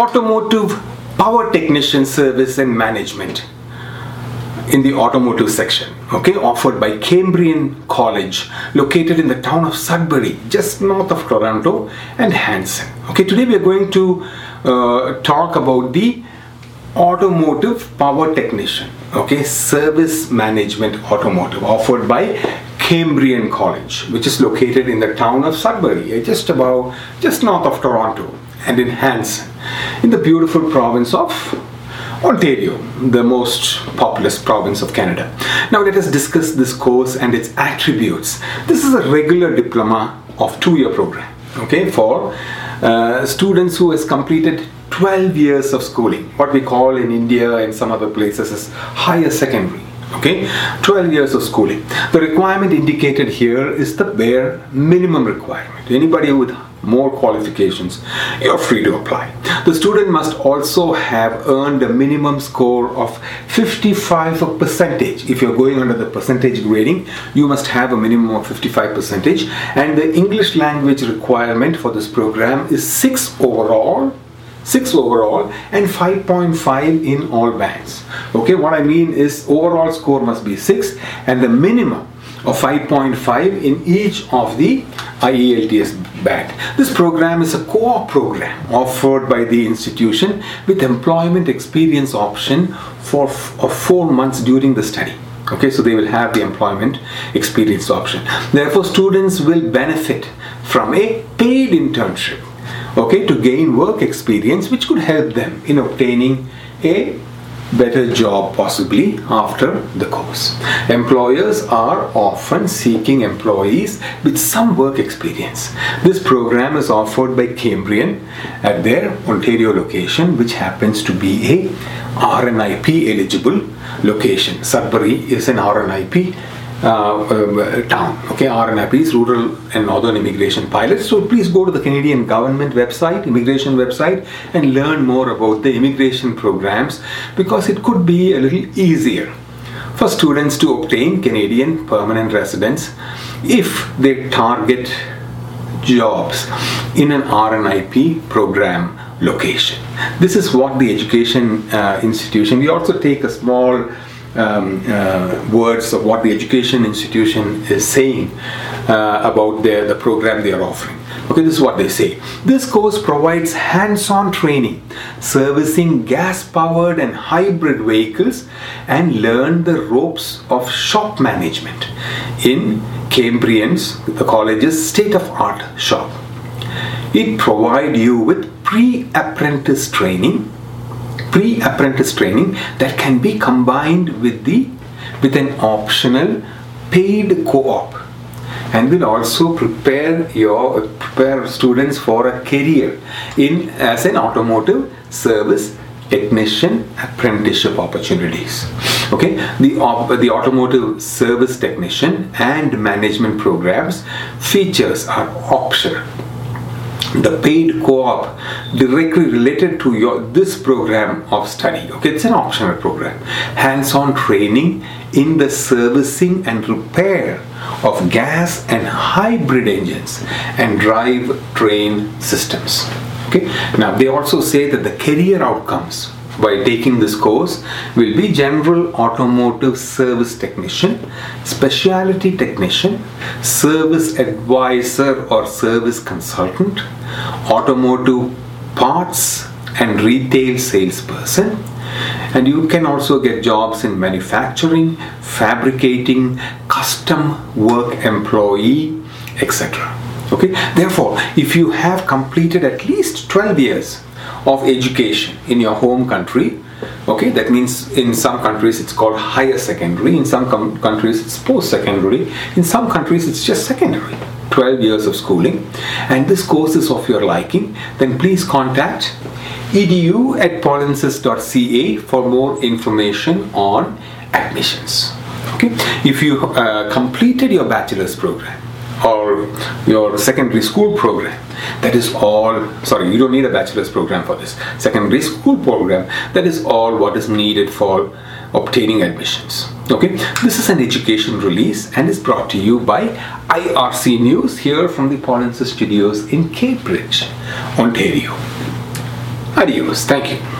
automotive power technician service and management in the automotive section okay offered by cambrian college located in the town of sudbury just north of toronto and hanson. Okay today we are going to uh, talk about the automotive power technician okay service management automotive offered by cambrian college which is located in the town of sudbury just about just north of toronto and in hanson in the beautiful province of Ontario, the most populous province of Canada. Now let us discuss this course and its attributes. This is a regular diploma of two-year program, okay, for uh, students who has completed 12 years of schooling, what we call in India and some other places as higher secondary okay? 12 years of schooling. The requirement indicated here is the bare minimum requirement. Anybody with more qualifications you're free to apply. The student must also have earned a minimum score of 55 percentage. If you're going under the percentage grading you must have a minimum of 55 percentage. And the english language requirement for this program is 6 overall 6 overall and 5.5 in all bands okay what i mean is overall score must be 6 and the minimum of 5.5 in each of the IELTS band. This program is a co-op program offered by the institution with employment experience option for of 4 months during the study. Okay, so they will have the employment experience option. Therefore, students will benefit from a paid internship okay to gain work experience which could help them in obtaining a better job possibly after the course. Employers are often seeking employees with some work experience. This program is offered by Cambrian at their Ontario location which happens to be a RNIP eligible location. Sudbury is an RNIP uh, uh, town. Okay, RNIPs, Rural and Northern Immigration Pilots. So please go to the Canadian government website, immigration website, and learn more about the immigration programs because it could be a little easier for students to obtain Canadian permanent residence if they target jobs in an RNIP program location. This is what the education uh, institution, we also take a small um, uh, words of what the education institution is saying uh, about the program they are offering. Okay, this is what they say. This course provides hands on training, servicing gas powered and hybrid vehicles, and learn the ropes of shop management in Cambrian's, the college's state of art shop. It provides you with pre apprentice training pre-apprentice training that can be combined with the with an optional paid co-op. And will also prepare your prepare students for a career in as an automotive service technician apprenticeship opportunities. Okay? The the automotive service technician and management programs features are optional the paid co-op directly related to your this program of study okay? It's an optional program. Hands-on training in the servicing and repair of gas and hybrid engines and drive train systems okay? Now they also say that the career outcomes by taking this course will be general automotive service technician, specialty technician, service advisor or service consultant, automotive parts and retail salesperson. And you can also get jobs in manufacturing, fabricating, custom work employee, etc. Okay, therefore, if you have completed at least 12 years of education in your home country okay? That means in some countries it's called higher secondary in some com- countries it's post secondary in some countries it's just secondary. 12 years of schooling and this course is of your liking then please contact edu at paulinsis.ca for more information on admissions okay? If you uh, completed your bachelor's program or your secondary school program. That is all sorry you don't need a bachelor's program for this. Secondary school program that is all what is needed for obtaining admissions. Okay? This is an education release and is brought to you by irc news here from the Paulinsis studios in cambridge ontario. Adios. Thank you.